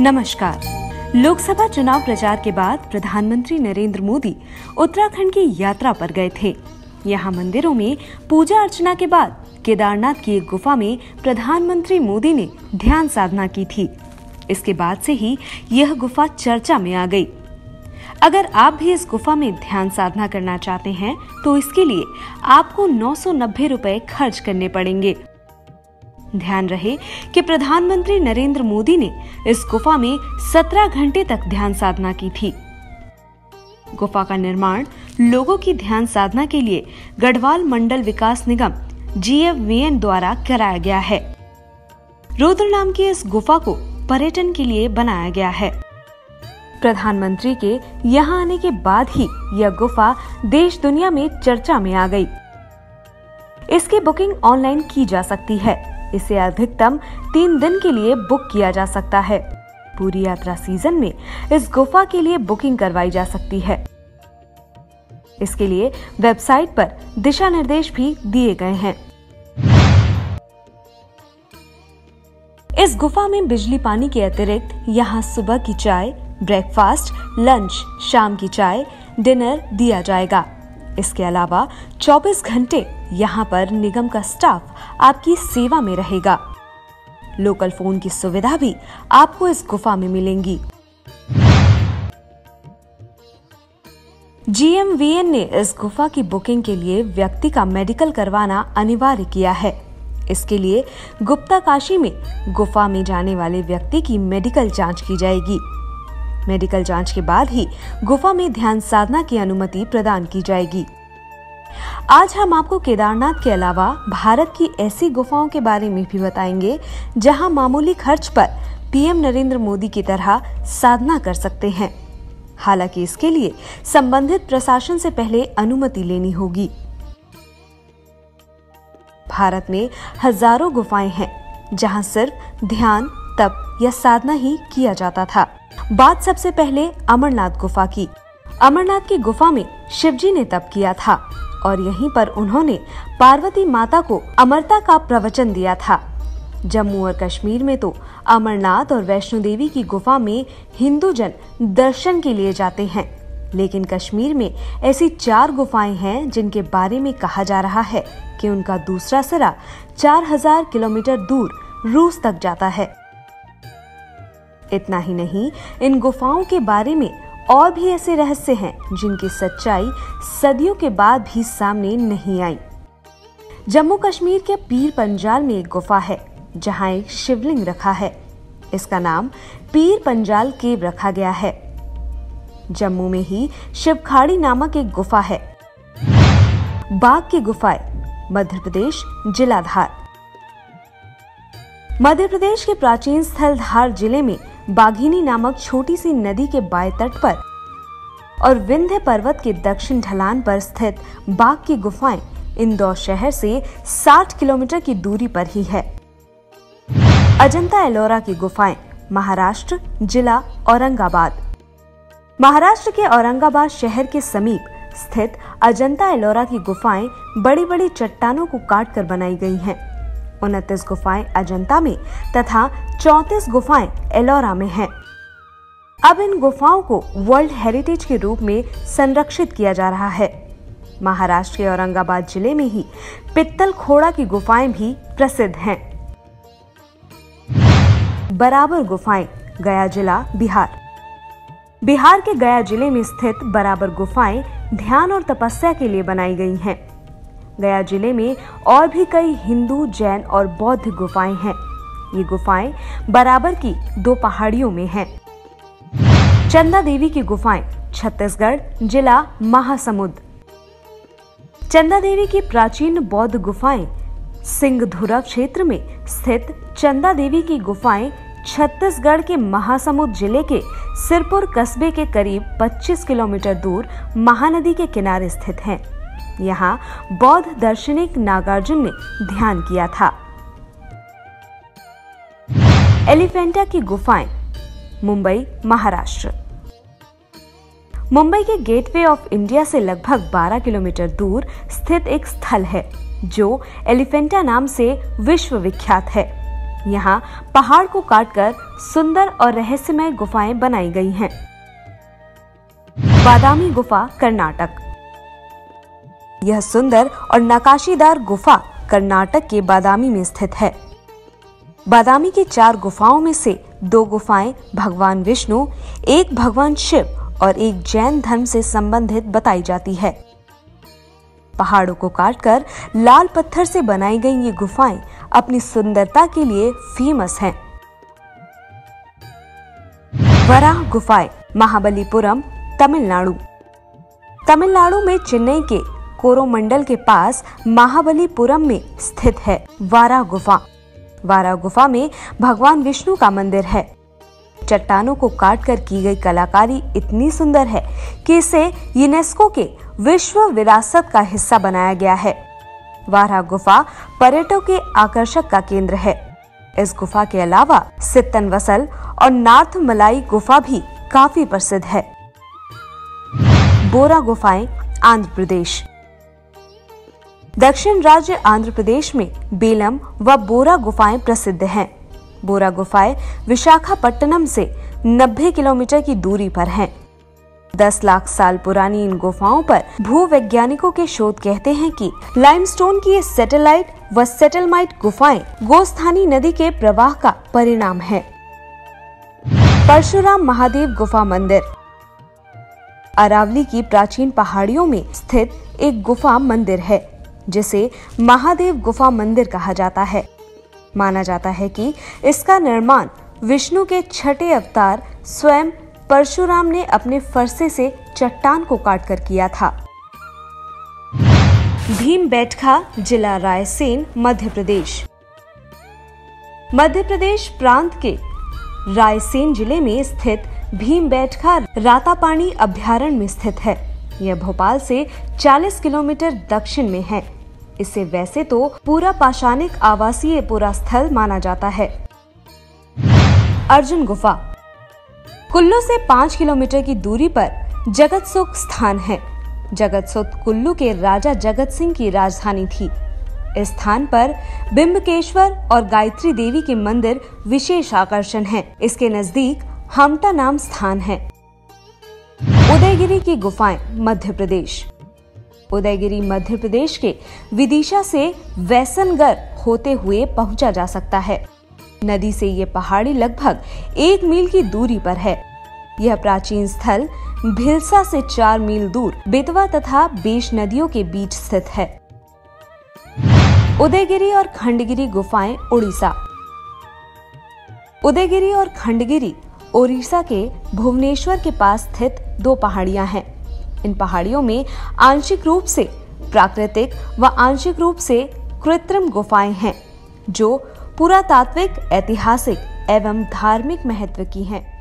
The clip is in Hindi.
नमस्कार। लोकसभा चुनाव प्रचार के बाद प्रधानमंत्री नरेंद्र मोदी उत्तराखंड की यात्रा पर गए थे। यहाँ मंदिरों में पूजा अर्चना के बाद केदारनाथ की एक गुफा में प्रधानमंत्री मोदी ने ध्यान साधना की थी। इसके बाद से ही यह गुफा चर्चा में आ गई। अगर आप भी इस गुफा में ध्यान साधना करना चाहते हैं तो इसके लिए आपको नौ सौ खर्च करने पड़ेंगे। ध्यान रहे कि प्रधानमंत्री नरेंद्र मोदी ने इस गुफा में 17 घंटे तक ध्यान साधना की थी। गुफा का निर्माण लोगों की ध्यान साधना के लिए गढ़वाल मंडल विकास निगम जीएफवीएन द्वारा कराया गया है। रुद्र नाम की इस गुफा को पर्यटन के लिए बनाया गया है। प्रधानमंत्री के यहाँ आने के बाद ही यह गुफा देश दुनिया में चर्चा में आ गई। इसकी बुकिंग ऑनलाइन की जा सकती है। इसे अधिकतम तीन दिन के लिए बुक किया जा सकता है। पूरी यात्रा सीज़न में इस गुफा के लिए बुकिंग करवाई जा सकती है। इसके लिए वेबसाइट पर दिशा निर्देश भी दिए गए हैं। इस गुफा में बिजली पानी के अतिरिक्त यहाँ सुबह की चाय, ब्रेकफास्ट, लंच, शाम की चाय, डिनर दिया जाएगा। इसके अलावा 24 घंटे यहाँ पर निगम का स्टाफ आपकी सेवा में रहेगा। लोकल फ़ोन की सुविधा भी आपको इस गुफा में मिलेंगी। जीएमवीएन ने इस गुफा की बुकिंग के लिए व्यक्ति का मेडिकल करवाना अनिवार्य किया है। इसके लिए गुप्ता काशी में गुफा में जाने वाले व्यक्ति की मेडिकल जाँच की जाएगी। मेडिकल जाँच के बाद ही गुफा में ध्यान साधना की अनुमति प्रदान की जाएगी। आज हम आपको केदारनाथ के अलावा भारत की ऐसी गुफाओं के बारे में भी बताएँगे, जहाँ मामूली खर्च पर पीएम नरेंद्र मोदी की तरह साधना कर सकते हैं। हालाँकि इसके लिए संबंधित प्रशासन से पहले अनुमति लेनी होगी। भारत में हज़ारों गुफाएँ हैं, जहाँ सिर्फ़ ध्यान, तप या साधना ही किया जाता था। बात सबसे पहले अमरनाथ गुफा की। अमरनाथ की गुफा में शिवजी ने तप किया था और यहीं पर उन्होंने पार्वती माता को अमरता का प्रवचन दिया था। जम्मू और कश्मीर में तो अमरनाथ और वैष्णो देवी की गुफा में हिंदू जन दर्शन के लिए जाते हैं। लेकिन कश्मीर में ऐसी चार गुफाएँ हैं जिनके बारे में कहा जा रहा है कि उनका दूसरा सिरा 4000 किलोमीटर दूर रूस तक जाता है। इतना ही नहीं, इन गुफाओं के बारे में और भी ऐसे रहस्य हैं, जिनकी सच्चाई सदियों के बाद भी सामने नहीं आई। जम्मू कश्मीर के पीर पंजाल में एक गुफा है, जहाँ एक शिवलिंग रखा है। इसका नाम पीर पंजाल केव रखा गया है। जम्मू में ही शिवखाड़ी नामक एक गुफा है। बाघ की गुफाएँ मध्य प्रदेश जिला धार मध्य प्रदेश के प्राचीन स्थल धार ज़िले में बाघिनी नामक छोटी सी नदी के बाएँ तट पर और विंध्य पर्वत के दक्षिण ढलान पर स्थित बाघ की गुफाएँ इंदौर शहर से 60 किलोमीटर की दूरी पर ही है अजंता एलोरा की गुफाएँ महाराष्ट्र, जिला औरंगाबाद महाराष्ट्र के औरंगाबाद शहर के समीप स्थित अजंता एलोरा की गुफाएँ बड़ी बड़ी चट्टानों को काट कर बनाई गई हैं। उनतीस गुफाएँ अजंता में तथा चौतीस गुफाएँ एलोरा में हैं। अब इन गुफाओं को वर्ल्ड हेरिटेज के रूप में संरक्षित किया जा रहा है। महाराष्ट्र के औरंगाबाद ज़िले में ही पित्तल खोड़ा की गुफाएँ भी प्रसिद्ध हैं। बराबर गुफाएँ, गया जिला, बिहार। बिहार के गया ज़िले में स्थित बराबर गुफाएँ ध्यान और तपस्या के लिए बनाई गई हैं। गया ज़िले में और भी कई हिंदू, जैन और बौद्ध गुफाएँ हैं। ये गुफाएँ बराबर की दो पहाड़ियों में हैं। चंदा देवी की गुफाएँ छत्तीसगढ़ जिला महासमुंद। चंदा देवी की प्राचीन बौद्ध गुफाएँ सिंहधुरा क्षेत्र में स्थित चंदा देवी की गुफाएँ छत्तीसगढ़ के महासमुंद ज़िले के सिरपुर कस्बे के करीब 25 किलोमीटर दूर महानदी के किनारे स्थित हैं। यहाँ बौद्ध दार्शनिक नागार्जुन ने ध्यान किया था। एलिफेंटा की गुफाएँ, मुंबई, महाराष्ट्र। मुंबई के गेटवे ऑफ़ इंडिया से लगभग 12 किलोमीटर दूर स्थित एक स्थल है, जो एलिफेंटा नाम से विश्व विख्यात है। यहाँ पहाड़ को काटकर सुंदर और रहस्यमय गुफाएँ बनाई गई हैं। बादामी गुफा, कर्नाटक। यह सुंदर और नकाशीदार गुफा कर्नाटक के बादामी में स्थित है। बादामी की चार गुफाओं में से दो गुफाएँ भगवान विष्णु, एक भगवान शिव और एक जैन धर्म से संबंधित बताई जाती है। पहाड़ों को काटकर लाल पत्थर से बनाई गई ये गुफाएँ अपनी सुंदरता के लिए फ़ेमस हैं। वराह गुफाएँ, महाबलीपुरम, तमिलनाडु। तमिलनाडु में चेन्नई के कोरोमंडल के पास महाबलीपुरम में स्थित है। वारा गुफा वारा गुफा में भगवान विष्णु का मंदिर है। चट्टानों को काटकर की गई कलाकारी इतनी सुंदर है कि इसे यूनेस्को के विश्व विरासत का हिस्सा बनाया गया है। वारा गुफा पर्यटकों के आकर्षक का केंद्र है। इस गुफा के अलावा सित्तन वसल और नार्थ मलाई गुफा भी काफ़ी प्रसिद्ध है। बोरा गुफाएँ आंध्र प्रदेश। दक्षिण राज्य आंध्र प्रदेश में बेलम व बोरा गुफाएँ प्रसिद्ध हैं। बोरा गुफाएँ विशाखापट्टनम से 90 किलोमीटर की दूरी पर हैं। 10 लाख साल पुरानी इन गुफाओं पर भूवैज्ञानिकों के शोध कहते हैं कि लाइमस्टोन की ये सेटेलाइट व सेटेलमाइट गुफाएँ गोस्थानी नदी के प्रवाह का परिणाम है परशुराम महादेव गुफा मंदिर अरावली की प्राचीन पहाड़ियों में स्थित एक गुफा मंदिर है जिसे महादेव गुफा मंदिर कहा जाता है। माना जाता है कि इसका निर्माण विष्णु के छठे अवतार स्वयं परशुराम ने अपने फरसे से चट्टान को काटकर किया था। भीम बैठखा, जिला रायसेन, मध्य प्रदेश। मध्य प्रदेश प्रांत के रायसेन ज़िले में स्थित भीम बैठका रातापानी अभ्यारण्य में स्थित है। यह भोपाल से 40 किलोमीटर दक्षिण में है। इसे वैसे तो पूरा पाषाणिक आवासीय पूरा स्थल माना जाता है। अर्जुन गुफा। कुल्लू से पाँच किलोमीटर की दूरी पर जगत सुख स्थान है। जगत सुख कुल्लू के राजा जगत सिंह की राजधानी थी। इस स्थान पर बिंबकेश्वर और गायत्री देवी के मंदिर विशेष आकर्षण हैं। इसके नज़दीक हमटा नाम स्थान है। उदयगिरी की गुफाएँ मध्य प्रदेश। उदयगिरी मध्य प्रदेश के विदिशा से वैसनगर होते हुए पहुँचा जा सकता है। नदी से ये पहाड़ी लगभग एक मील की दूरी पर है। यह प्राचीन स्थल भिलसा से चार मील दूर बेतवा तथा बेश नदियों के बीच स्थित है। उदयगिरी और खंडगिरी गुफाएँ उड़ीसा। उदयगिरी और खंडगिरी ओडिशा के भुवनेश्वर के पास स्थित दो पहाड़ियाँ हैं। इन पहाड़ियों में आंशिक रूप से प्राकृतिक व आंशिक रूप से कृत्रिम गुफाएँ हैं, जो पुरातात्विक, ऐतिहासिक एवं धार्मिक महत्व की हैं।